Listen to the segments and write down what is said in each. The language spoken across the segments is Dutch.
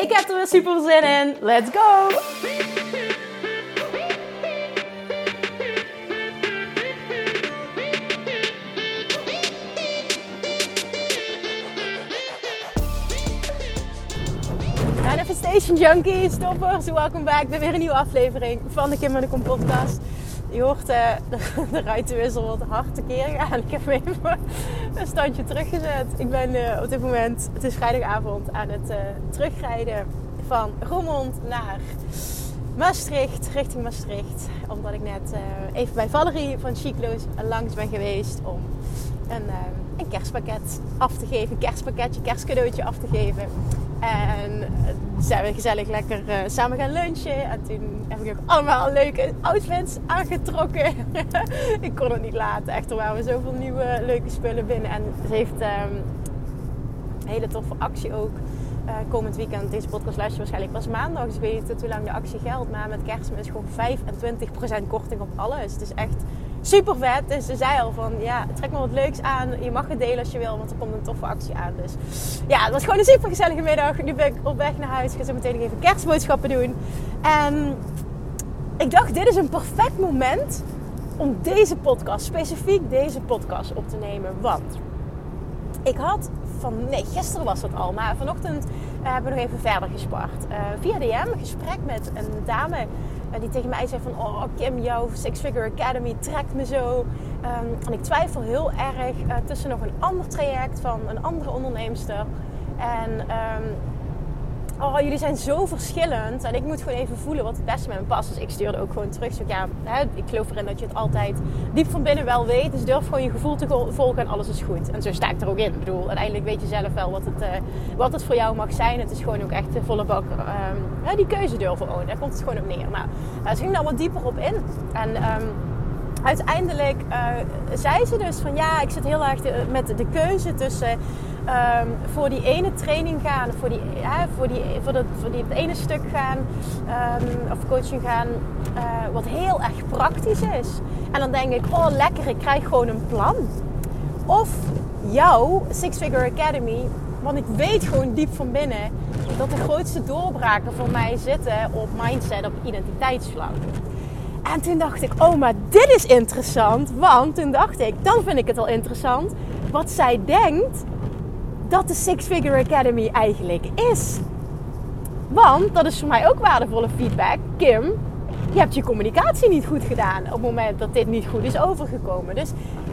Ik heb er weer super zin in. Let's go! Manifestation Junkies, toppers, welkom back bij weer een nieuwe aflevering van de Kim en de Kom podcast. Je hoort uh, de, de ruitenwissel wat hard tekeer gaan. Ik heb even een standje teruggezet. Ik ben uh, op dit moment, het is vrijdagavond, aan het uh, terugrijden van Roermond naar Maastricht, richting Maastricht. Omdat ik net even bij Valerie van Chiclo's langs ben geweest om een, een kerstpakket af te geven. Een kerstpakketje, kerstcadeautje af te geven. En zijn we gezellig lekker uh, samen gaan lunchen. En toen heb ik ook allemaal leuke outfits aangetrokken. ik kon het niet laten. Echt, er waren zoveel nieuwe leuke spullen binnen. En ze heeft um, een hele toffe actie ook. Uh, komend weekend, deze podcast luister waarschijnlijk pas maandag. Dus ik weet niet hoe lang de actie geldt. Maar met kerstmis gewoon 25% korting op alles. Het is echt super vet. Dus ze zei al van, ja, trek maar wat leuks aan. Je mag het delen als je wil, want er komt een toffe actie aan. Dus ja, het was gewoon een super gezellige middag. Nu ben ik op weg naar huis. Ik ga zo meteen nog even kerstboodschappen doen. En ik dacht, dit is een perfect moment om deze podcast, specifiek deze podcast op te nemen. Want ik had van, nee, gisteren was het al, maar vanochtend uh, hebben we nog even verder gespart. Uh, via DM, een gesprek met een dame die tegen mij zei van... Oh Kim, jouw Six Figure Academy trekt me zo. Um, en ik twijfel heel erg uh, tussen nog een ander traject van een andere onderneemster. En um, oh, jullie zijn zo verschillend. En ik moet gewoon even voelen wat het beste met me past. Dus ik stuurde ook gewoon terug. Zo, ja, hè, ik geloof erin dat je het altijd diep van binnen wel weet. Dus durf gewoon je gevoel te volgen en alles is goed. En zo sta ik er ook in. Ik bedoel, uiteindelijk weet je zelf wel wat het, uh, wat het voor jou mag zijn. Het is gewoon ook echt de volle bak um, die keuze durven ownen. Daar komt het gewoon op neer. Nou, ze ging daar wat dieper op in. En... Um, uiteindelijk uh, zei ze dus van ja, ik zit heel erg met de keuze tussen um, voor die ene training gaan, voor, die, voor, die, voor, dat, voor die, het ene stuk gaan um, of coaching gaan, uh, wat heel erg praktisch is. En dan denk ik, oh lekker, ik krijg gewoon een plan. Of jouw Six Figure Academy, want ik weet gewoon diep van binnen dat de grootste doorbraken voor mij zitten op mindset, op identiteitsvlak. En toen dacht ik, oh, maar dit is interessant. Want toen dacht ik, dan vind ik het al interessant wat zij denkt dat de Six Figure Academy eigenlijk is. Want dat is voor mij ook waardevolle feedback. Kim, je hebt je communicatie niet goed gedaan op het moment dat dit niet goed is overgekomen. Dus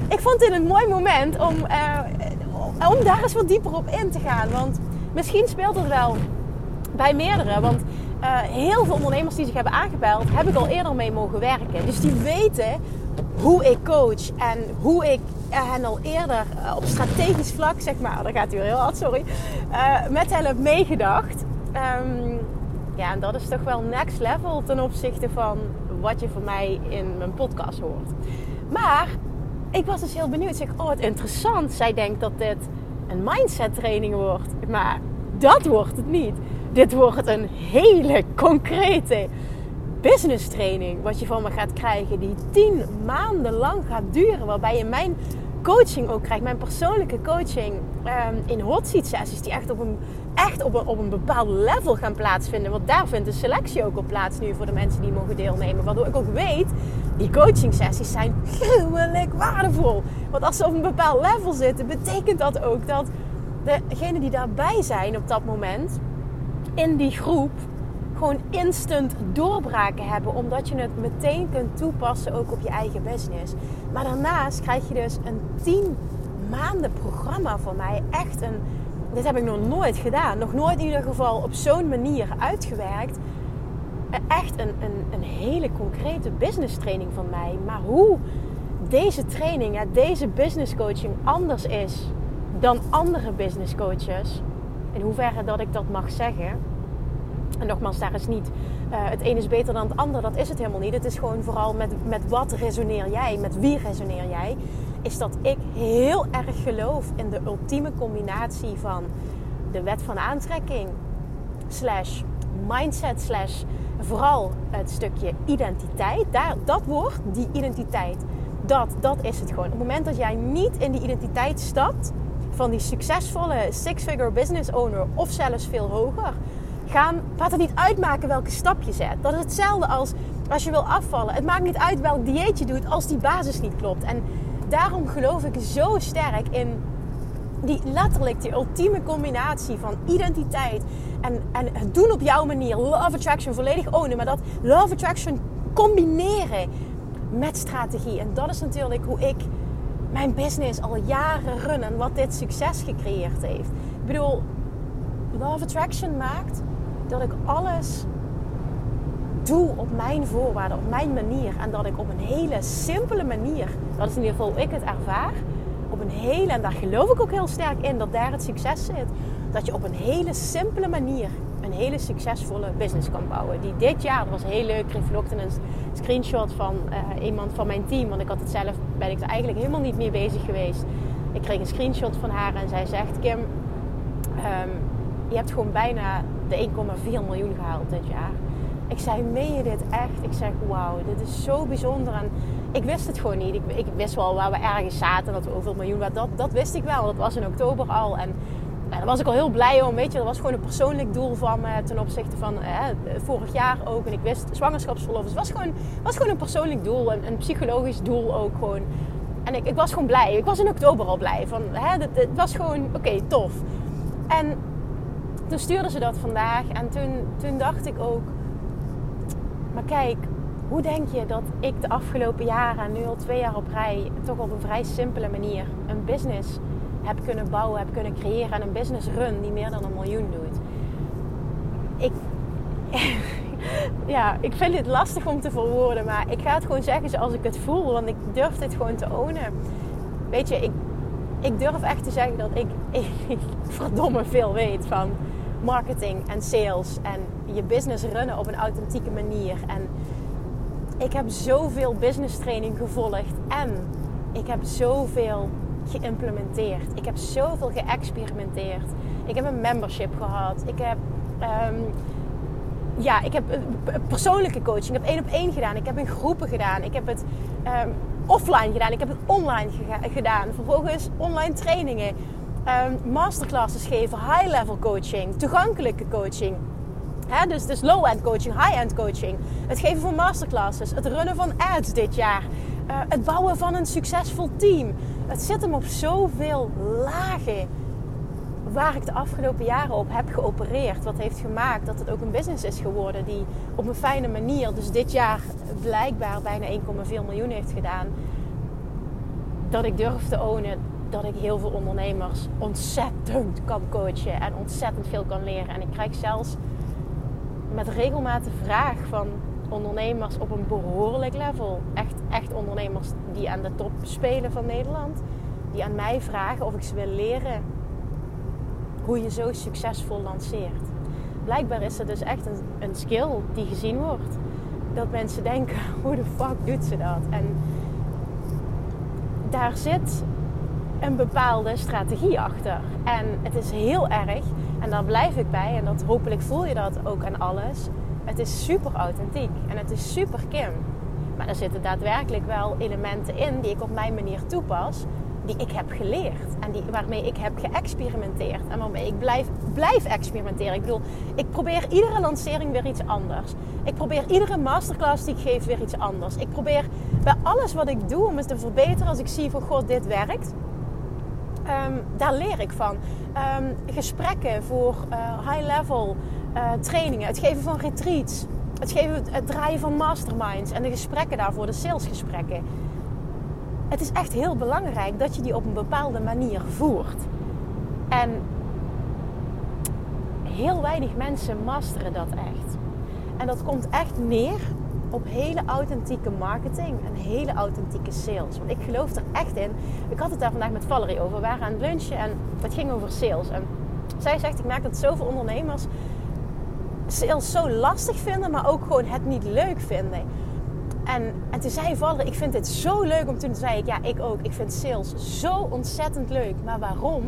ik vond dit een mooi moment om, uh, om daar eens wat dieper op in te gaan. Want misschien speelt het wel bij meerdere. Want uh, heel veel ondernemers die zich hebben aangebeld, heb ik al eerder mee mogen werken. Dus die weten hoe ik coach en hoe ik hen al eerder uh, op strategisch vlak, zeg maar, daar gaat weer heel hard, sorry, uh, met hen heb meegedacht. Um, ja, en dat is toch wel next level ten opzichte van wat je van mij in mijn podcast hoort. Maar ik was dus heel benieuwd. Zeg, oh wat interessant. Zij denkt dat dit een mindset training wordt. Maar dat wordt het niet. Dit wordt een hele concrete business training. Wat je van me gaat krijgen. Die tien maanden lang gaat duren. Waarbij je mijn coaching ook krijgt. Mijn persoonlijke coaching um, in hot seat sessies. Die echt op een, echt op een, op een bepaald level gaan plaatsvinden. Want daar vindt de selectie ook op plaats nu voor de mensen die mogen deelnemen. Waardoor ik ook weet, die coaching sessies zijn gruwelijk waardevol. Want als ze op een bepaald level zitten, betekent dat ook dat degenen die daarbij zijn op dat moment in die groep gewoon instant doorbraken hebben. Omdat je het meteen kunt toepassen ook op je eigen business. Maar daarnaast krijg je dus een 10 maanden programma van mij. Echt een. Dit heb ik nog nooit gedaan. Nog nooit in ieder geval op zo'n manier uitgewerkt. Echt een, een, een hele concrete business training van mij. Maar hoe deze training, deze business coaching anders is dan andere business coaches. In hoeverre dat ik dat mag zeggen En nogmaals, daar is niet uh, het een is beter dan het ander. Dat is het helemaal niet. Het is gewoon vooral met, met wat resoneer jij, met wie resoneer jij. Is dat ik heel erg geloof in de ultieme combinatie van de wet van aantrekking, slash mindset, slash vooral het stukje identiteit. Daar, dat woord, die identiteit, dat, dat is het gewoon. Op het moment dat jij niet in die identiteit stapt van die succesvolle six-figure business owner of zelfs veel hoger gaan, gaat het niet uitmaken welke stap je zet. Dat is hetzelfde als als je wil afvallen. Het maakt niet uit welk dieet je doet als die basis niet klopt. En daarom geloof ik zo sterk in die letterlijk die ultieme combinatie van identiteit en, en het doen op jouw manier. Love attraction volledig ownen. Maar dat love attraction combineren met strategie. En dat is natuurlijk hoe ik mijn business al jaren run en wat dit succes gecreëerd heeft. Ik bedoel, love attraction maakt dat ik alles doe op mijn voorwaarden, op mijn manier. En dat ik op een hele simpele manier, dat is in ieder geval ik het ervaar, op een hele, en daar geloof ik ook heel sterk in, dat daar het succes zit. Dat je op een hele simpele manier een hele succesvolle business kan bouwen. Die dit jaar, dat was heel leuk, kreeg vanochtend een screenshot van uh, iemand van mijn team. Want ik had het zelf, ben ik er eigenlijk helemaal niet mee bezig geweest. Ik kreeg een screenshot van haar en zij zegt, Kim, um, je hebt gewoon bijna de 1,4 miljoen gehaald dit jaar. Ik zei, meen je dit echt? Ik zeg, wauw, dit is zo bijzonder. En ik wist het gewoon niet. Ik, ik wist wel waar we ergens zaten, dat we over een miljoen waren. Dat, dat wist ik wel. Dat was in oktober al. En daar was ik al heel blij om. Weet je, dat was gewoon een persoonlijk doel van me ten opzichte van vorig jaar ook. En ik wist zwangerschapsverlof. Het was gewoon, was gewoon een persoonlijk doel. Een, een psychologisch doel ook gewoon. En ik, ik was gewoon blij. Ik was in oktober al blij. Van, hè, het, het was gewoon, oké, tof. En toen stuurde ze dat vandaag. En toen, toen dacht ik ook... Maar kijk, hoe denk je dat ik de afgelopen jaren, nu al twee jaar op rij... toch op een vrij simpele manier een business heb kunnen bouwen, heb kunnen creëren... en een business run die meer dan een miljoen doet? Ik... ja, ik vind het lastig om te verwoorden, maar ik ga het gewoon zeggen zoals ik het voel, want ik durf dit gewoon te ownen. Weet je, ik, ik durf echt te zeggen dat ik, ik verdomme veel weet van marketing en sales en je business runnen op een authentieke manier. En ik heb zoveel business training gevolgd en ik heb zoveel geïmplementeerd. Ik heb zoveel geëxperimenteerd. Ik heb een membership gehad. Ik heb, um, ja, ik heb persoonlijke coaching. Ik heb één op één gedaan. Ik heb in groepen gedaan. Ik heb het um, offline gedaan. Ik heb het online gedaan. Vervolgens online trainingen um, masterclasses geven, high-level coaching, toegankelijke coaching. dus, dus low-end coaching, high-end coaching. Het geven van masterclasses, het runnen van ads dit jaar. Uh, het bouwen van een succesvol team. Het zit hem op zoveel lagen waar ik de afgelopen jaren op heb geopereerd. Wat heeft gemaakt dat het ook een business is geworden die op een fijne manier, dus dit jaar blijkbaar bijna 1,4 miljoen heeft gedaan. Dat ik durf te ownen dat ik heel veel ondernemers ontzettend kan coachen en ontzettend veel kan leren. En ik krijg zelfs met regelmaat de vraag van ondernemers op een behoorlijk level, echt, echt ondernemers die aan de top spelen van Nederland, die aan mij vragen of ik ze wil leren hoe je zo succesvol lanceert. Blijkbaar is het dus echt een, een skill die gezien wordt. Dat mensen denken, hoe de fuck doet ze dat? En daar zit een bepaalde strategie achter. En het is heel erg, en daar blijf ik bij, en dat hopelijk voel je dat ook aan alles. Het is super authentiek en het is super Kim. Maar er zitten daadwerkelijk wel elementen in die ik op mijn manier toepas, die ik heb geleerd en die, waarmee ik heb geëxperimenteerd en waarmee ik blijf, blijf experimenteren. Ik bedoel, ik probeer iedere lancering weer iets anders. Ik probeer iedere masterclass die ik geef weer iets anders. Ik probeer bij alles wat ik doe om het te verbeteren als ik zie van god, dit werkt Ehm, daar leer ik van. Ehm, gesprekken voor uh, high-level uh, trainingen, het geven van retreats, het, geven, het draaien van masterminds en de gesprekken daarvoor, de salesgesprekken. Het is echt heel belangrijk dat je die op een bepaalde manier voert. En heel weinig mensen masteren dat echt. En dat komt echt neer op hele authentieke marketing en hele authentieke sales. Want ik geloof er echt in. Ik had het daar vandaag met Valerie over. We waren aan het lunchen en het ging over sales. En zij zegt, ik merk dat zoveel ondernemers sales zo lastig vinden, maar ook gewoon het niet leuk vinden. En, en toen zei Valler, ik vind dit zo leuk. Om toen zei ik, ja, ik ook. Ik vind sales zo ontzettend leuk. Maar waarom?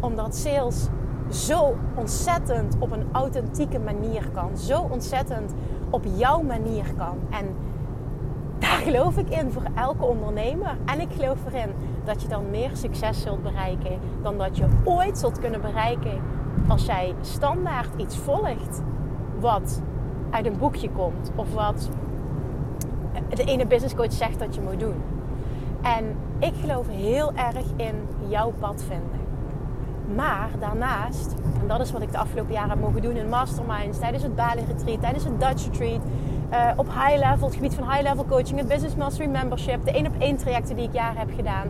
Omdat sales zo ontzettend op een authentieke manier kan. Zo ontzettend op jouw manier kan. En daar geloof ik in voor elke ondernemer. En ik geloof erin dat je dan meer succes zult bereiken dan dat je ooit zult kunnen bereiken als jij standaard iets volgt wat uit een boekje komt of wat de ene business coach zegt dat je moet doen. En ik geloof heel erg in jouw pad vinden. Maar daarnaast, en dat is wat ik de afgelopen jaren heb mogen doen in masterminds, tijdens het Bali Retreat, tijdens het Dutch Retreat, uh, op high level, het gebied van high level coaching, het Business Mastery Membership, de één op één trajecten die ik jaren heb gedaan.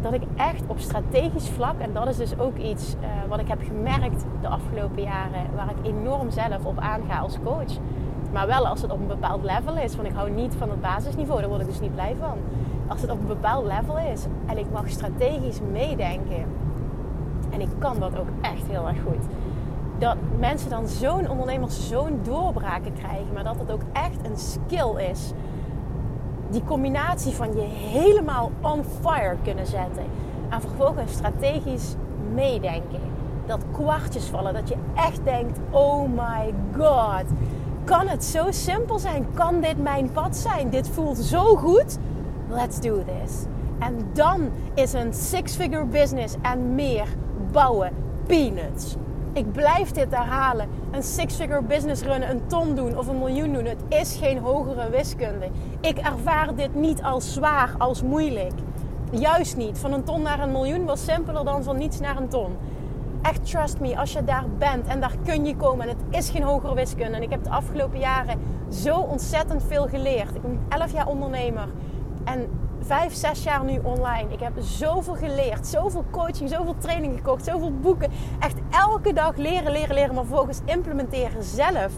Dat ik echt op strategisch vlak, en dat is dus ook iets uh, wat ik heb gemerkt de afgelopen jaren, waar ik enorm zelf op aanga als coach. Maar wel als het op een bepaald level is. Want ik hou niet van het basisniveau, daar word ik dus niet blij van. Als het op een bepaald level is en ik mag strategisch meedenken. En ik kan dat ook echt heel erg goed dat mensen dan zo'n ondernemers zo'n doorbraken krijgen, maar dat het ook echt een skill is. Die combinatie van je helemaal on fire kunnen zetten en vervolgens strategisch meedenken. Dat kwartjes vallen, dat je echt denkt: oh my god, kan het zo simpel zijn? Kan dit mijn pad zijn? Dit voelt zo goed. Let's do this. En dan is een six-figure business en meer bouwen peanuts. Ik blijf dit herhalen. Een six-figure business runnen, een ton doen of een miljoen doen. Het is geen hogere wiskunde. Ik ervaar dit niet als zwaar, als moeilijk. Juist niet. Van een ton naar een miljoen was simpeler dan van niets naar een ton. Echt trust me, als je daar bent en daar kun je komen. En het is geen hogere wiskunde. En ik heb de afgelopen jaren zo ontzettend veel geleerd. Ik ben 11 jaar ondernemer. En vijf, zes jaar nu online. Ik heb zoveel geleerd, zoveel coaching, zoveel training gekocht, zoveel boeken. Echt elke dag leren, leren, leren, maar vervolgens implementeren zelf.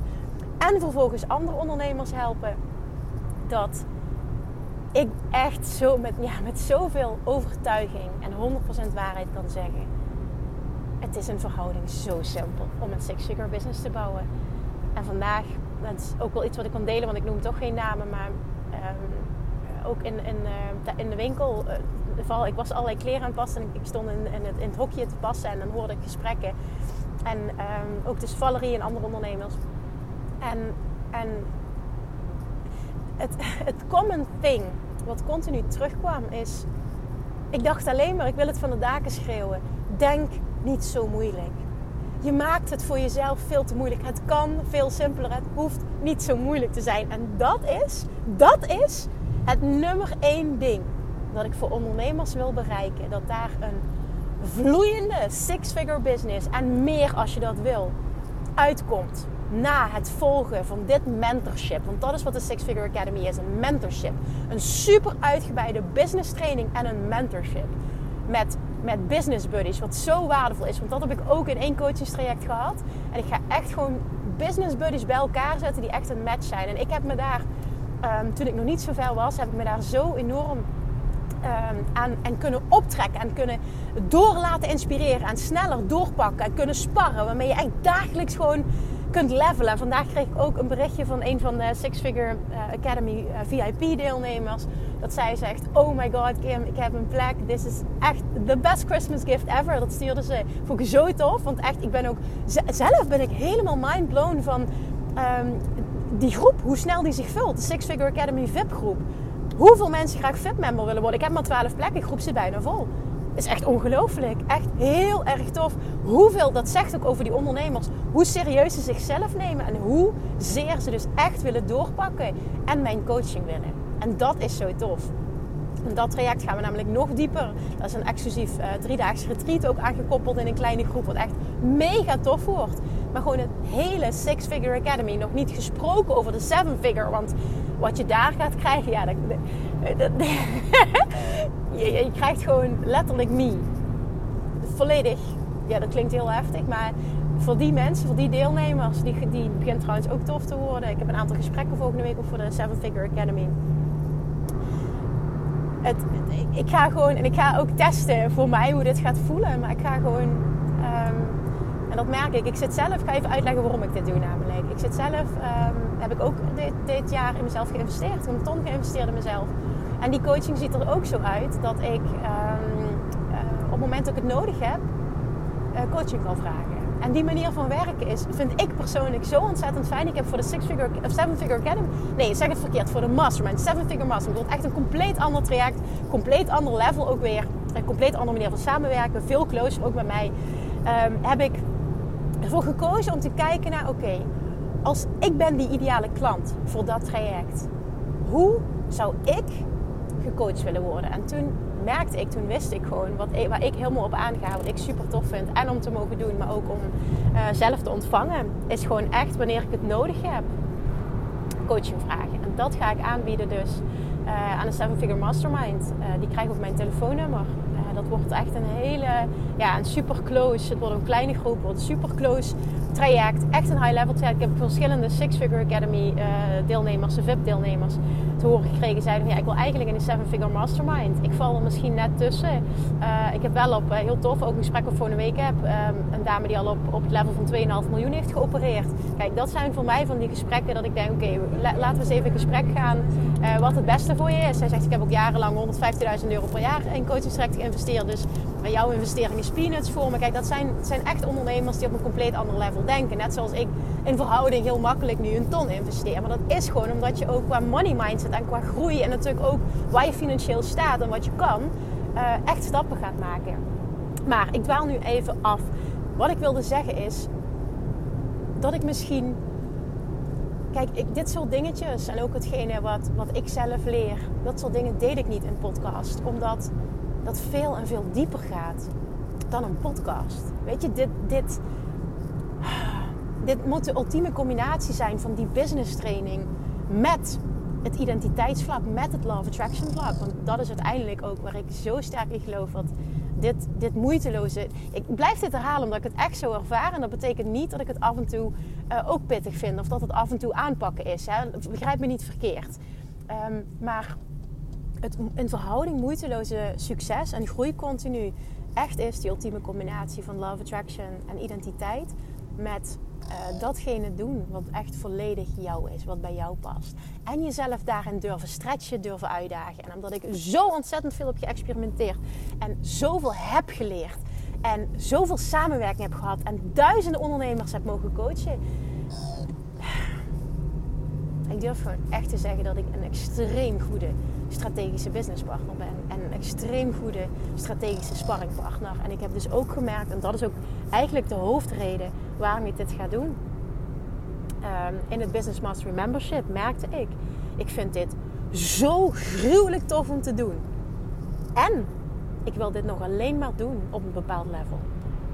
En vervolgens andere ondernemers helpen. Dat ik echt zo met, ja, met zoveel overtuiging en 100% waarheid kan zeggen. Het is een verhouding zo simpel om een six-figure business te bouwen. En vandaag, dat is ook wel iets wat ik kan delen, want ik noem toch geen namen, maar um, ook in, in, uh, in de winkel. Uh, ik was allerlei kleren aan het passen en ik stond in, het, in het hokje te passen en dan hoorde ik gesprekken. En um, ook dus Valerie en andere ondernemers. En, en het, het common thing wat continu terugkwam is... Ik dacht alleen maar, ik wil het van de daken schreeuwen. Denk niet zo moeilijk. Je maakt het voor jezelf veel te moeilijk. Het kan veel simpeler. Het hoeft niet zo moeilijk te zijn. En dat is, dat is het nummer één ding dat ik voor ondernemers wil bereiken. Dat daar een vloeiende six-figure business en meer als je dat wil uitkomt na het volgen van dit mentorship. Want dat is wat de Six Figure Academy is: een mentorship. Een super uitgebreide business training en een mentorship. Met, met business buddies, wat zo waardevol is. Want dat heb ik ook in één coachingstraject gehad. En ik ga echt gewoon business buddies bij elkaar zetten die echt een match zijn. En ik heb me daar Ehm, toen ik nog niet zo ver was, heb ik me daar zo enorm um, aan en kunnen optrekken en kunnen door laten inspireren en sneller doorpakken en kunnen sparren. Waarmee je eigenlijk dagelijks gewoon kunt levelen. En vandaag kreeg ik ook een berichtje van een van de Six Figure uh, Academy uh, VIP deelnemers. Dat zij zegt, oh my god Kim, ik heb een plek. This is echt the best Christmas gift ever. Dat stuurde ze. Vond ik zo tof. Want echt, ik ben ook... Zelf ben ik helemaal mind blown van... Um, die groep, hoe snel die zich vult. De Six Figure Academy VIP groep. Hoeveel mensen graag VIP member willen worden. Ik heb maar 12 plekken, de groep zit bijna vol. is echt ongelooflijk. Echt heel erg tof. Hoeveel, dat zegt ook over die ondernemers. Hoe serieus ze zichzelf nemen. En hoe zeer ze dus echt willen doorpakken. En mijn coaching willen. En dat is zo tof. In dat traject gaan we namelijk nog dieper. Dat is een exclusief uh, driedaags retreat ook aangekoppeld in een kleine groep. Wat echt mega tof wordt. Maar gewoon het hele Six Figure Academy. Nog niet gesproken over de Seven Figure. Want wat je daar gaat krijgen, ja, dat, je, je, krijgt gewoon letterlijk me. Volledig. Ja, dat klinkt heel heftig. Maar voor die mensen, voor die deelnemers, die, die begint trouwens ook tof te worden. Ik heb een aantal gesprekken volgende week ook voor de Seven Figure Academy. Het, ik ga gewoon, en ik ga ook testen voor mij hoe dit gaat voelen. Maar ik ga gewoon En dat merk ik. Ik zit zelf, ik ga even uitleggen waarom ik dit doe namelijk. Ik zit zelf, ehm, heb ik ook dit, jaar in mezelf geïnvesteerd. Ik heb een ton geïnvesteerd in mezelf. En die coaching ziet er ook zo uit dat ik ehm, eh, op het moment dat ik het nodig heb, uh, coaching kan vragen. En die manier van werken is, vind ik persoonlijk zo ontzettend fijn. Ik heb voor de Six Figure, of Seven Figure Academy, nee, zeg het verkeerd, voor de Mastermind, Seven Figure Mastermind. wordt echt een compleet ander traject, compleet ander level ook weer. Een compleet andere manier van samenwerken, veel closer ook bij mij. Um, heb ik ervoor gekozen om te kijken naar, oké, als ik ben die ideale klant voor dat traject, hoe zou ik gecoacht willen worden? En toen merkte ik, toen wist ik gewoon wat waar ik helemaal op aanga, wat ik super tof vind. En om te mogen doen, maar ook om uh, zelf te ontvangen, is gewoon echt wanneer ik het nodig heb, coaching vragen. En dat ga ik aanbieden dus uh, aan de Seven Figure Mastermind. Uh, die krijg ik op mijn telefoonnummer. Dat wordt echt een hele, ja, een super close. Het wordt een kleine groep, wordt super close traject. Echt een high level traject. Ik heb verschillende Six Figure Academy deelnemers, de VIP deelnemers te horen gekregen zeiden ja, ik wil eigenlijk in de Seven Figure Mastermind. Ik val er misschien net tussen. Uh, ik heb wel op, uh, heel tof, ook een gesprek op voor een week heb. Um, een dame die al op, op het level van 2,5 miljoen heeft geopereerd. Kijk, dat zijn voor mij van die gesprekken dat ik denk, oké, laten we eens even in gesprek gaan. Wat het beste voor je is. Zij zegt, ik heb ook jarenlang 150.000 euro per jaar in coachingstraject geïnvesteerd. Dus jouw investering is peanuts voor me. Kijk, dat zijn, zijn echt ondernemers die op een compleet ander level denken. Net zoals ik in verhouding heel makkelijk nu een ton investeer. Maar dat is gewoon omdat je ook qua money mindset en qua groei en natuurlijk ook waar je financieel staat en wat je kan, uh, echt stappen gaat maken. Maar ik dwaal nu even af. Wat ik wilde zeggen is dat ik misschien. Kijk, ik, dit soort dingetjes en ook hetgene wat, wat ik zelf leer, dat soort dingen deel ik niet in podcast. Omdat dat veel en veel dieper gaat dan een podcast. Weet je, dit, dit, dit moet de ultieme combinatie zijn van die business training met het identiteitsvlak, met het love attraction vlak. Want dat is uiteindelijk ook waar ik zo sterk in geloof dat dit, dit moeiteloze. Ik blijf dit herhalen omdat ik het echt zo ervaar. En dat betekent niet dat ik het af en toe uh, ook pittig vind of dat het af en toe aanpakken is. Hè. Begrijp me niet verkeerd. Um, maar het, een verhouding moeiteloze succes en groei continu echt is die ultieme combinatie van love attraction en identiteit met uh, datgene doen wat echt volledig jou is, wat bij jou past. En jezelf daarin durven stretchen, durven uitdagen. En omdat ik zo ontzettend veel heb geëxperimenteerd en zoveel heb geleerd en zoveel samenwerking heb gehad en duizenden ondernemers heb mogen coachen. Ik durf gewoon echt te zeggen dat ik een extreem goede strategische businesspartner ben. En een extreem goede strategische sparringpartner. En ik heb dus ook gemerkt, en dat is ook eigenlijk de hoofdreden waarom ik dit ga doen. Um, in het Business Mastery Membership merkte ik, ik vind dit zo gruwelijk tof om te doen. En ik wil dit nog alleen maar doen op een bepaald level.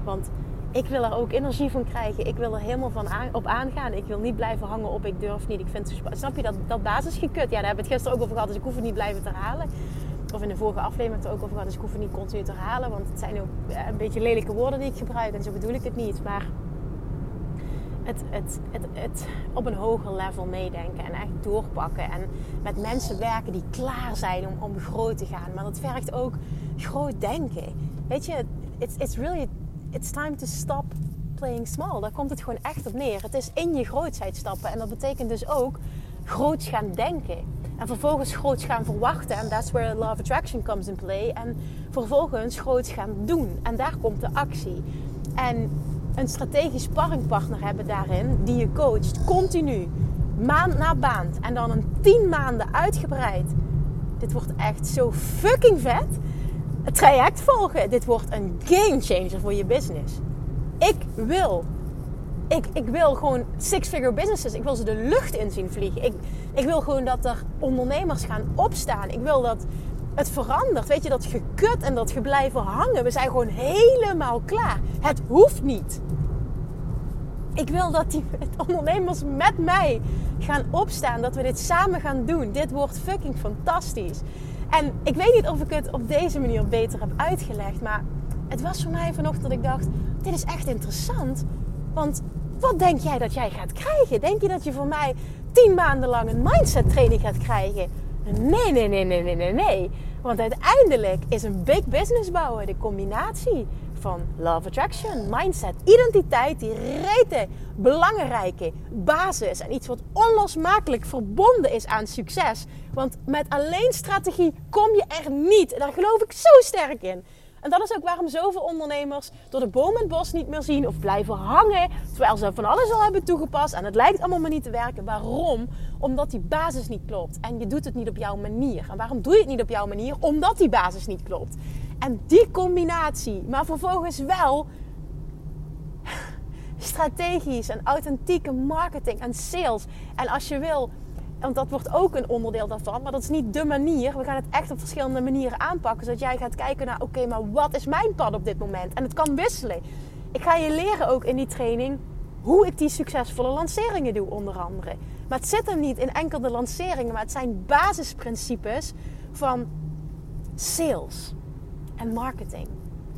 Want ik wil er ook energie van krijgen. Ik wil er helemaal van op aangaan. Ik wil niet blijven hangen op ik durf niet. Ik vind het Snap je dat, dat basisgekut? Ja, daar hebben we het gisteren ook over gehad. Dus ik hoef het niet blijven te herhalen. Of in de vorige aflevering het ook over gehad. Dus ik hoef het niet continu te herhalen. Want het zijn ook eh, een beetje lelijke woorden die ik gebruik. En zo bedoel ik het niet. Maar het, het, het, het op een hoger level meedenken. En echt doorpakken. En met mensen werken die klaar zijn om, om groot te gaan. Maar dat vergt ook groot denken. Weet je, it's, it's really it's time to stop playing small. Daar komt het gewoon echt op neer. Het is in je grootheid stappen. En dat betekent dus ook groots gaan denken. En vervolgens groots gaan verwachten. En that's where love attraction comes in play. En vervolgens groots gaan doen. En daar komt de actie. En een strategisch sparringpartner hebben daarin, die je coacht, continu, maand na maand. En dan een tien maanden uitgebreid. Dit wordt echt zo fucking vet het traject volgen. Dit wordt een game changer voor je business. Ik wil. Ik, ik wil gewoon six-figure businesses. Ik wil ze de lucht in zien vliegen. Ik, ik wil gewoon dat er ondernemers gaan opstaan. Ik wil dat het verandert. Weet je, dat gekut en dat geblijven hangen. We zijn gewoon helemaal klaar. Het hoeft niet. Ik wil dat die ondernemers met mij gaan opstaan. Dat we dit samen gaan doen. Dit wordt fucking fantastisch. En ik weet niet of ik het op deze manier beter heb uitgelegd. Maar het was voor mij vanochtend dat ik dacht: dit is echt interessant. Want wat denk jij dat jij gaat krijgen? Denk je dat je voor mij tien maanden lang een mindset training gaat krijgen? Nee, nee, nee, nee, nee, nee, nee. Want uiteindelijk is een big business bouwen de combinatie van Love Attraction, mindset, identiteit, die rete belangrijke basis en iets wat onlosmakelijk verbonden is aan succes. Want met alleen strategie kom je er niet. Daar geloof ik zo sterk in. En dat is ook waarom zoveel ondernemers door de boom en het bos niet meer zien of blijven hangen. Terwijl ze van alles al hebben toegepast en het lijkt allemaal maar niet te werken. Waarom? Omdat die basis niet klopt. En je doet het niet op jouw manier. En waarom doe je het niet op jouw manier? Omdat die basis niet klopt. En die combinatie, maar vervolgens wel strategisch en authentieke marketing en sales. En als je wil, want dat wordt ook een onderdeel daarvan, maar dat is niet de manier. We gaan het echt op verschillende manieren aanpakken, zodat jij gaat kijken naar, oké, maar wat is mijn pad op dit moment? En het kan wisselen. Ik ga je leren ook in die training hoe ik die succesvolle lanceringen doe, onder andere. Maar het zit hem niet in enkel de lanceringen, maar het zijn basisprincipes van sales en marketing.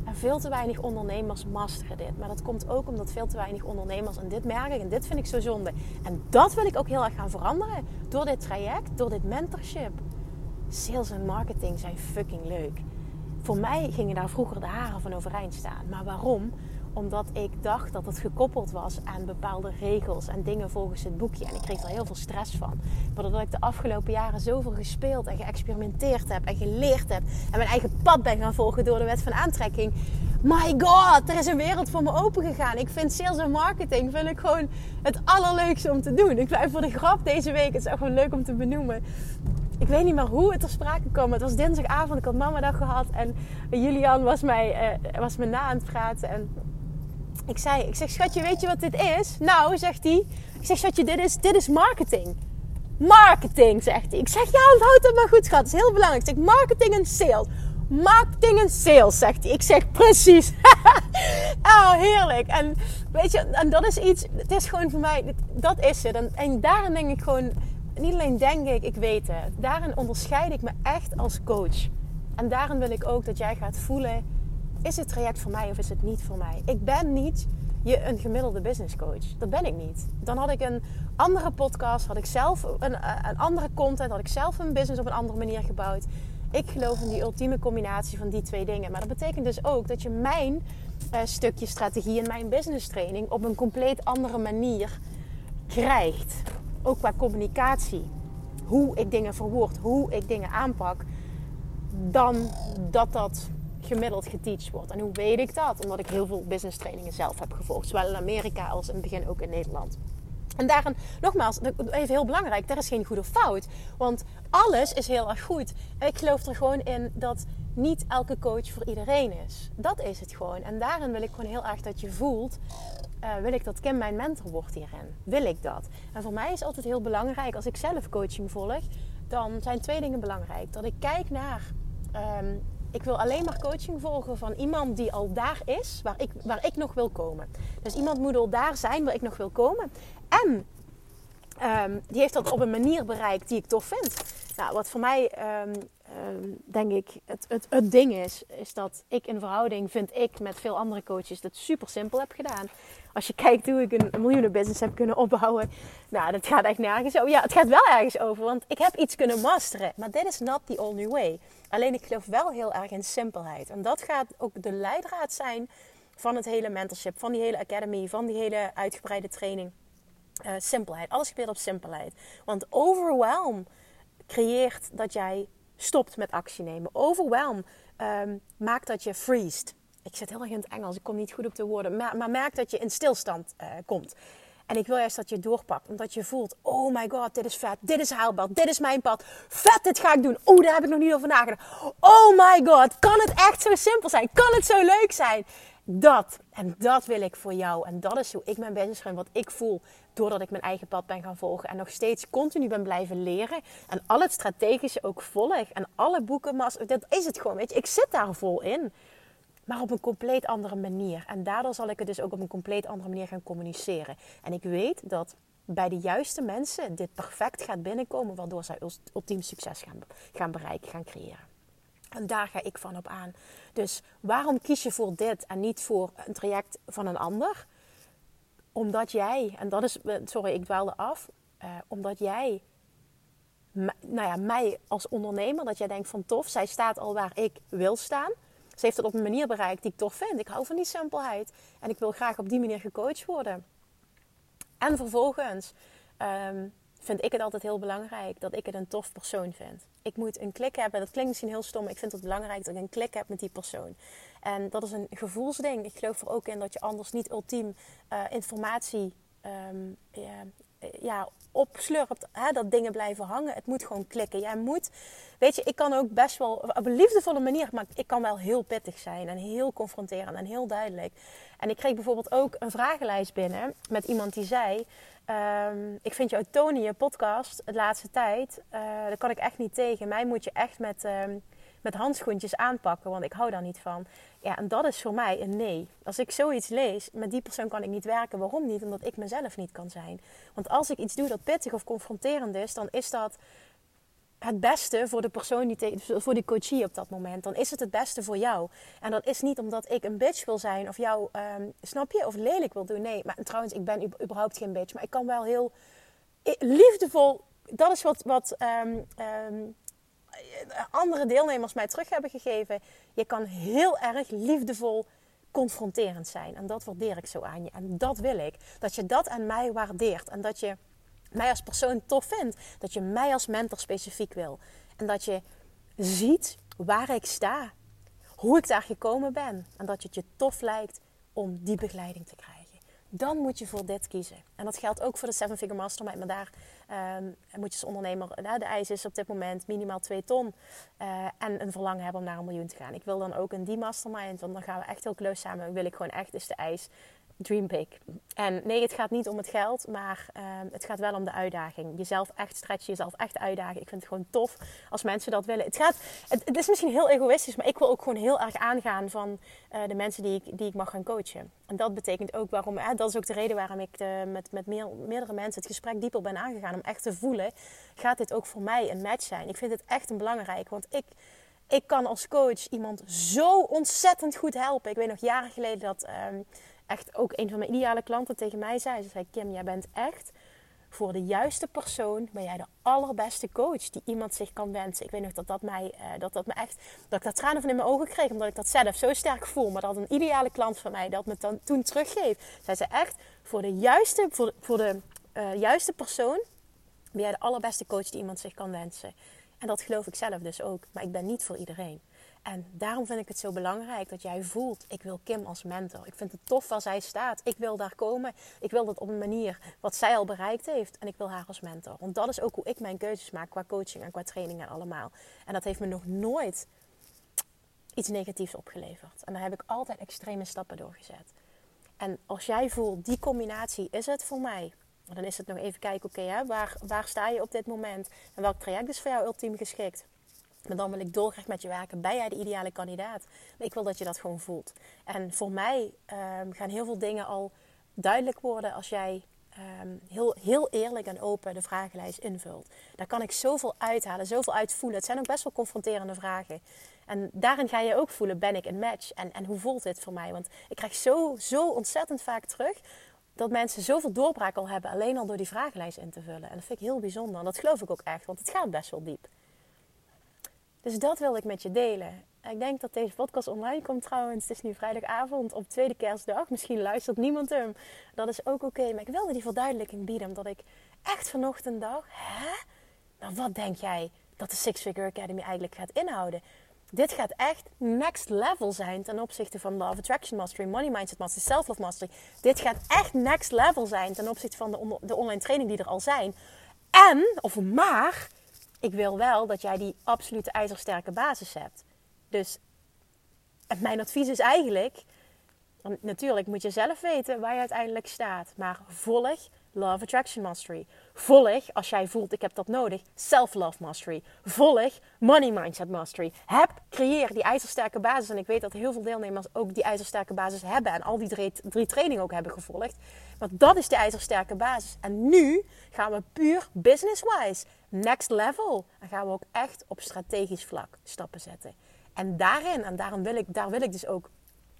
En veel te weinig ondernemers masteren dit. Maar dat komt ook omdat veel te weinig ondernemers, en dit merk ik en dit vind ik zo zonde. En dat wil ik ook heel erg gaan veranderen door dit traject, door dit mentorship. Sales en marketing zijn fucking leuk. Voor mij gingen daar vroeger de haren van overeind staan. Maar waarom? Omdat ik dacht dat het gekoppeld was aan bepaalde regels en dingen volgens het boekje. En ik kreeg er heel veel stress van. Maar doordat ik de afgelopen jaren zoveel gespeeld en geëxperimenteerd heb en geleerd heb. En mijn eigen pad ben gaan volgen door de wet van aantrekking. My god, er is een wereld voor me open gegaan. Ik vind sales en marketing vind ik gewoon het allerleukste om te doen. Ik blijf voor de grap deze week. Het is echt gewoon leuk om te benoemen ik weet niet meer hoe het ter sprake kwam. Het was dinsdagavond, ik had mama dag gehad. En Julian was, mij, uh, was me na aan het praten. En ik zei, ik zeg, schatje, weet je wat dit is? Nou, zegt hij. Ik zeg, schatje, dit is, dit is marketing. Marketing, zegt hij. Ik zeg, ja, onthoud dat maar goed, schat. Dat is heel belangrijk. Ik zeg, marketing en sales. Marketing en sales, zegt hij. Ik zeg, precies. oh, heerlijk. En weet je, en dat is iets, het is gewoon voor mij, dat is het. En, en daarin denk ik gewoon, niet alleen denk ik, ik weet het. Daarin onderscheid ik me echt als coach. En daarin wil ik ook dat jij gaat voelen is het traject voor mij of is het niet voor mij? Ik ben niet je een gemiddelde business coach. Dat ben ik niet. Dan had ik een andere podcast, had ik zelf een, eh, een andere content, had ik zelf een business op een andere manier gebouwd. Ik geloof in die ultieme combinatie van die twee dingen. Maar dat betekent dus ook dat je mijn uh, stukje strategie en mijn business training op een compleet andere manier krijgt. Ook qua communicatie. Hoe ik dingen verwoord, hoe ik dingen aanpak. Dan dat dat gemiddeld geteacht wordt. En hoe weet ik dat? Omdat ik heel veel business trainingen zelf heb gevolgd. Zowel in Amerika als in het begin ook in Nederland. En daarin, nogmaals, even heel belangrijk, er is geen goede fout. Want alles is heel erg goed. Ik geloof er gewoon in dat niet elke coach voor iedereen is. Dat is het gewoon. En daarin wil ik gewoon heel erg dat je voelt... Uh, wil ik dat Kim mijn mentor wordt hierin? Wil ik dat? En voor mij is altijd heel belangrijk, als ik zelf coaching volg... dan zijn twee dingen belangrijk. Dat ik kijk naar... Um, ik wil alleen maar coaching volgen van iemand die al daar is waar ik, waar ik nog wil komen. Dus iemand moet al daar zijn waar ik nog wil komen. En um, die heeft dat op een manier bereikt die ik tof vind. Nou, wat voor mij, um, um, denk ik, het, het, het ding is, is dat ik in verhouding, vind ik, met veel andere coaches, dat super simpel heb gedaan. Als je kijkt hoe ik een, miljoenenbusiness heb kunnen opbouwen. Nou, dat gaat echt nergens over. Ja, het gaat wel ergens over, want ik heb iets kunnen masteren. Maar dit is not the only way. Alleen ik geloof wel heel erg in simpelheid. En dat gaat ook de leidraad zijn van het hele mentorship, van die hele academy, van die hele uitgebreide training. Uh, simpelheid. Alles gebeurt op simpelheid. Want overwhelm creëert dat jij stopt met actie nemen. Overwhelm um, maakt dat je freest. Ik zit heel erg in het Engels, ik kom niet goed op de woorden. Maar, maar merk dat je in stilstand uh, komt. En ik wil juist dat je doorpakt. Omdat je voelt, oh my god, dit is vet. Dit is haalbaar. Dit is mijn pad. Vet, dit ga ik doen. Oh, daar heb ik nog niet over nagedacht. Oh my god, kan het echt zo simpel zijn? Kan het zo leuk zijn? Dat. En dat wil ik voor jou. En dat is hoe ik mijn business. Wat ik voel doordat ik mijn eigen pad ben gaan volgen. En nog steeds continu ben blijven leren. En al het strategische ook volg. En alle boeken. Dat is het gewoon. Weet je, ik zit daar vol in maar op een compleet andere manier. En daardoor zal ik het dus ook op een compleet andere manier gaan communiceren. En ik weet dat bij de juiste mensen dit perfect gaat binnenkomen, waardoor zij ultiem succes gaan, gaan bereiken, gaan creëren. En daar ga ik van op aan. Dus waarom kies je voor dit en niet voor een traject van een ander? Omdat jij, en dat is, sorry, ik dwaalde af, uh, omdat jij, nou ja, mij als ondernemer, dat jij denkt van tof, zij staat al waar ik wil staan. Ze heeft het op een manier bereikt die ik tof vind. Ik hou van die simpelheid. En ik wil graag op die manier gecoacht worden. En vervolgens ehm, vind ik het altijd heel belangrijk dat ik het een tof persoon vind. Ik moet een klik hebben. Dat klinkt misschien heel stom, maar ik vind het belangrijk dat ik een klik heb met die persoon. En dat is een gevoelsding. Ik geloof er ook in dat je anders niet ultiem uh, informatie um, ja, opslurpt, hè, dat dingen blijven hangen. Het moet gewoon klikken. Jij moet, weet je, ik kan ook best wel op een liefdevolle manier, maar ik kan wel heel pittig zijn en heel confronterend en heel duidelijk. En ik kreeg bijvoorbeeld ook een vragenlijst binnen met iemand die zei: um, Ik vind jouw Tony, je podcast, de laatste tijd, uh, daar kan ik echt niet tegen. Mij moet je echt met. Um, met handschoentjes aanpakken, want ik hou daar niet van. Ja, en dat is voor mij een nee. Als ik zoiets lees, met die persoon kan ik niet werken. Waarom niet? Omdat ik mezelf niet kan zijn. Want als ik iets doe dat pittig of confronterend is, dan is dat het beste voor de persoon die voor die coachie op dat moment. Dan is het het beste voor jou. En dat is niet omdat ik een bitch wil zijn of jou, um, snap je, of lelijk wil doen. Nee, maar trouwens, ik ben überhaupt geen bitch. Maar ik kan wel heel liefdevol. Dat is wat, wat um, um, andere deelnemers mij terug hebben gegeven. Je kan heel erg liefdevol confronterend zijn. En dat waardeer ik zo aan je. En dat wil ik. Dat je dat aan mij waardeert. En dat je mij als persoon tof vindt. Dat je mij als mentor specifiek wil. En dat je ziet waar ik sta. Hoe ik daar gekomen ben. En dat het je tof lijkt om die begeleiding te krijgen dan moet je voor dit kiezen. En dat geldt ook voor de Seven Figure Mastermind. Maar daar um, moet je als ondernemer, nou, de eis is op dit moment minimaal 2 ton. Uh, en een verlangen hebben om naar een miljoen te gaan. Ik wil dan ook een die mastermind, want dan gaan we echt heel close samen. Wil ik gewoon echt, is de eis dream big. En nee, het gaat niet om het geld, maar um, het gaat wel om de uitdaging. Jezelf echt stretchen, jezelf echt uitdagen. Ik vind het gewoon tof als mensen dat willen. Het, gaat, het, is misschien heel egoïstisch, maar ik wil ook gewoon heel erg aangaan van uh, de mensen die ik, die ik mag gaan coachen. En dat betekent ook waarom, dat is ook de reden waarom ik eh, met, met meer, meerdere mensen het gesprek dieper ben aangegaan. Om echt te voelen, gaat dit ook voor mij een match zijn? Ik vind het echt een belangrijk, want ik ik kan als coach iemand zo ontzettend goed helpen. Ik weet nog jaren geleden dat um, echt ook een van mijn ideale klanten tegen mij zei. Ze zei, Kim, jij bent echt voor de juiste persoon ben jij de allerbeste coach die iemand zich kan wensen. Ik weet nog dat dat mij, uh, dat dat me echt, dat ik daar tranen van in mijn ogen kreeg, omdat ik dat zelf zo sterk voel. Maar dat een ideale klant van mij dat me dan toen teruggeeft. Zij zei echt, voor de juiste, voor voor de uh, juiste persoon ben jij de allerbeste coach die iemand zich kan wensen. En dat geloof ik zelf dus ook. Maar ik ben niet voor iedereen. En daarom vind ik het zo belangrijk dat jij voelt: ik wil Kim als mentor. Ik vind het tof waar zij staat. Ik wil daar komen. Ik wil dat op een manier wat zij al bereikt heeft. En ik wil haar als mentor. Want dat is ook hoe ik mijn keuzes maak qua coaching en qua training en allemaal. En dat heeft me nog nooit iets negatiefs opgeleverd. En daar heb ik altijd extreme stappen doorgezet. En als jij voelt, die combinatie is het voor mij. Dan is het nog even kijken, oké, waar, waar sta je op dit moment? En welk traject is voor jou ultiem geschikt? Maar dan wil ik dolgraag met je werken. Ben jij de ideale kandidaat? Ik wil dat je dat gewoon voelt. En voor mij um, gaan heel veel dingen al duidelijk worden als jij um, heel, heel eerlijk en open de vragenlijst invult. Daar kan ik zoveel uithalen, zoveel uitvoelen. Het zijn ook best wel confronterende vragen. En daarin ga je ook voelen, ben ik een match? En, en hoe voelt dit voor mij? Want ik krijg zo, zo ontzettend vaak terug dat mensen zoveel doorbraak al hebben, alleen al door die vragenlijst in te vullen. En dat vind ik heel bijzonder. En dat geloof ik ook echt, want het gaat best wel diep. Dus dat wil ik met je delen. Ik denk dat deze podcast online komt trouwens. Het is nu vrijdagavond op tweede kerstdag. Misschien luistert niemand hem. Dat is ook oké. Maar ik wilde die verduidelijking bieden. Omdat ik echt vanochtend dacht... Hè? Nou, wat denk jij dat de Six Figure Academy eigenlijk gaat inhouden? Dit gaat echt next level zijn ten opzichte van Love Attraction Mastery, Money Mindset Mastery, Self Love Mastery. Dit gaat echt next level zijn ten opzichte van de, de online training die er al zijn. En, of maar, ik wil wel dat jij die absolute ijzersterke basis hebt. Dus mijn advies is eigenlijk, natuurlijk moet je zelf weten waar je uiteindelijk staat, maar volg Love Attraction Mastery. Volg, als jij voelt ik heb dat nodig, Self-Love Mastery. Volg Money Mindset Mastery. Heb, creëer die ijzersterke basis. En ik weet dat heel veel deelnemers ook die ijzersterke basis hebben. En al die drie, drie trainingen ook hebben gevolgd. Want dat is de ijzersterke basis. En nu gaan we puur business-wise, next level. En gaan we ook echt op strategisch vlak stappen zetten. En daarin, en daarom wil ik, daar wil ik dus ook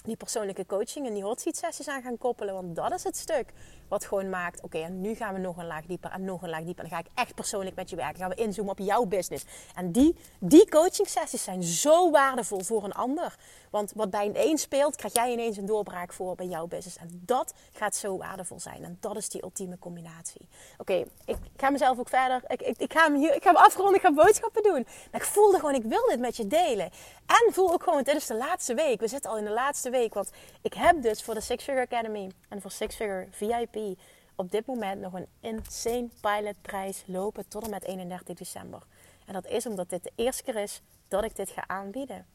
die persoonlijke coaching en die hot seat sessies aan gaan koppelen. Want dat is het stuk wat gewoon maakt, oké, en nu gaan we nog een laag dieper en nog een laag dieper. Dan ga ik echt persoonlijk met je werken. gaan we inzoomen op jouw business. En die, die coaching sessies zijn zo waardevol voor een ander. Want wat bij een een speelt, krijg jij ineens een doorbraak voor bij jouw business. En dat gaat zo waardevol zijn. En dat is die ultieme combinatie. Oké, ik ga mezelf ook verder. Ik, ik, ik, ga hem hier, ik ga hem afronden, ik ga boodschappen doen. Maar ik voelde gewoon, ik wil dit met je delen. En voel ook gewoon, dit is de laatste week. We zitten al in de laatste week. Want ik heb dus voor de Six Figure Academy en voor Six Figure VIP op dit moment nog een insane pilotprijs lopen tot en met 31 december. En dat is omdat dit de eerste keer is dat ik dit ga aanbieden.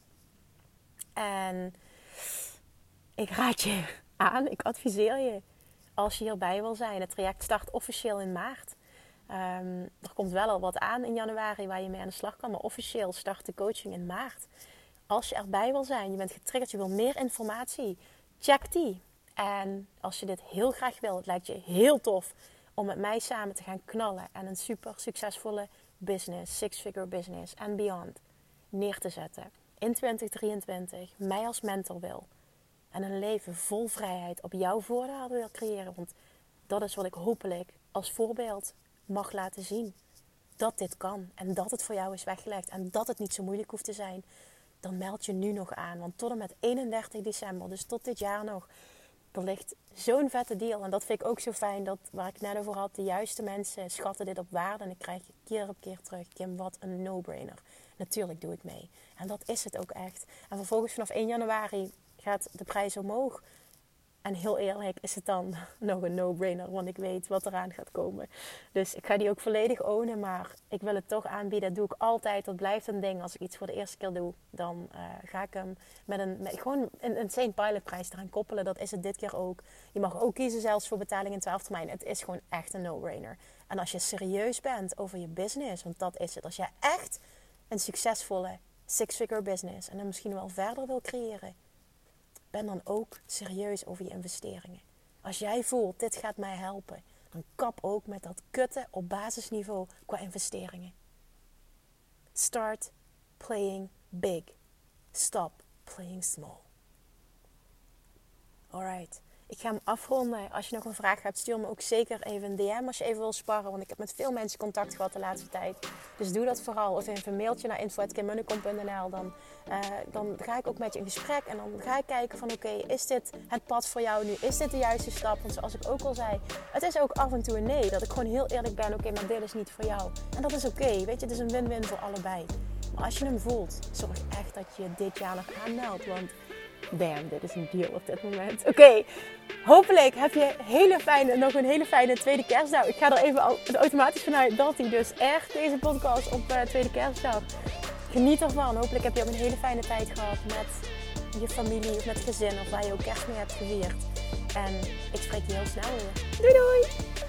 En ik raad je aan, ik adviseer je als je hierbij wil zijn. Het traject start officieel in maart. Um, er komt wel al wat aan in januari waar je mee aan de slag kan, maar officieel start de coaching in maart. Als je erbij wil zijn, je bent getriggerd, je wil meer informatie, check die. En als je dit heel graag wil, het lijkt je heel tof om met mij samen te gaan knallen en een super succesvolle business, six-figure business en beyond neer te zetten in 2023, mij als mentor wil en een leven vol vrijheid op jouw voorraad wil creëren, want dat is wat ik hopelijk als voorbeeld mag laten zien. Dat dit kan en dat het voor jou is weggelegd en dat het niet zo moeilijk hoeft te zijn, dan meld je nu nog aan. Want tot en met 31 december, dus tot dit jaar nog, er ligt zo'n vette deal. En dat vind ik ook zo fijn, dat waar ik net over had, de juiste mensen schatten dit op waarde. En ik krijg je keer op keer terug, Kim, wat een no-brainer. Natuurlijk doe ik mee. En dat is het ook echt. En vervolgens vanaf 1 januari gaat de prijs omhoog. En heel eerlijk is het dan nog een no-brainer, want ik weet wat eraan gaat komen. Dus ik ga die ook volledig ownen, maar ik wil het toch aanbieden. Dat doe ik altijd, dat blijft een ding. Als ik iets voor de eerste keer doe, dan uh, ga ik hem met een, met gewoon een insane pilotprijs eraan koppelen. Dat is het dit keer ook. Je mag ook kiezen zelfs voor betaling in 12 termijn. Het is gewoon echt een no-brainer. En als je serieus bent over je business, want dat is het. Als jij echt een succesvolle six-figure business en dan misschien wel verder wil creëren ben dan ook serieus over je investeringen. Als jij voelt, dit gaat mij helpen, dan kap ook met dat kutten op basisniveau qua investeringen. Start playing big. Stop playing small. Alright. Ik ga hem afronden. Als je nog een vraag hebt, stuur me ook zeker even een DM als je even wil sparren. Want ik heb met veel mensen contact gehad de laatste tijd. Dus doe dat vooral. Of even een mailtje naar info.kimmunnekom.nl. Dan, uh, dan ga ik ook met je in gesprek. En dan ga ik kijken van oké, is dit het pad voor jou nu? Is dit de juiste stap? Want zoals ik ook al zei, het is ook af en toe een nee. Dat ik gewoon heel eerlijk ben. Oké, maar dit is niet voor jou. En dat is oké. Weet je, het is een win-win voor allebei. Maar als je hem voelt, zorg echt dat je dit jaar nog aanmeldt. Want Damn, dit is een deal op dit moment. Oké, hopelijk heb je hele fijne, nog een hele fijne tweede kerstdag. Ik ga er even automatisch vanuit dat dus echt deze podcast op uh, tweede kerstdag. Geniet ervan. Hopelijk heb je ook een hele fijne tijd gehad met je familie of met gezin of waar je ook kerst mee hebt gevierd. En ik spreek je heel snel weer. Doei doei!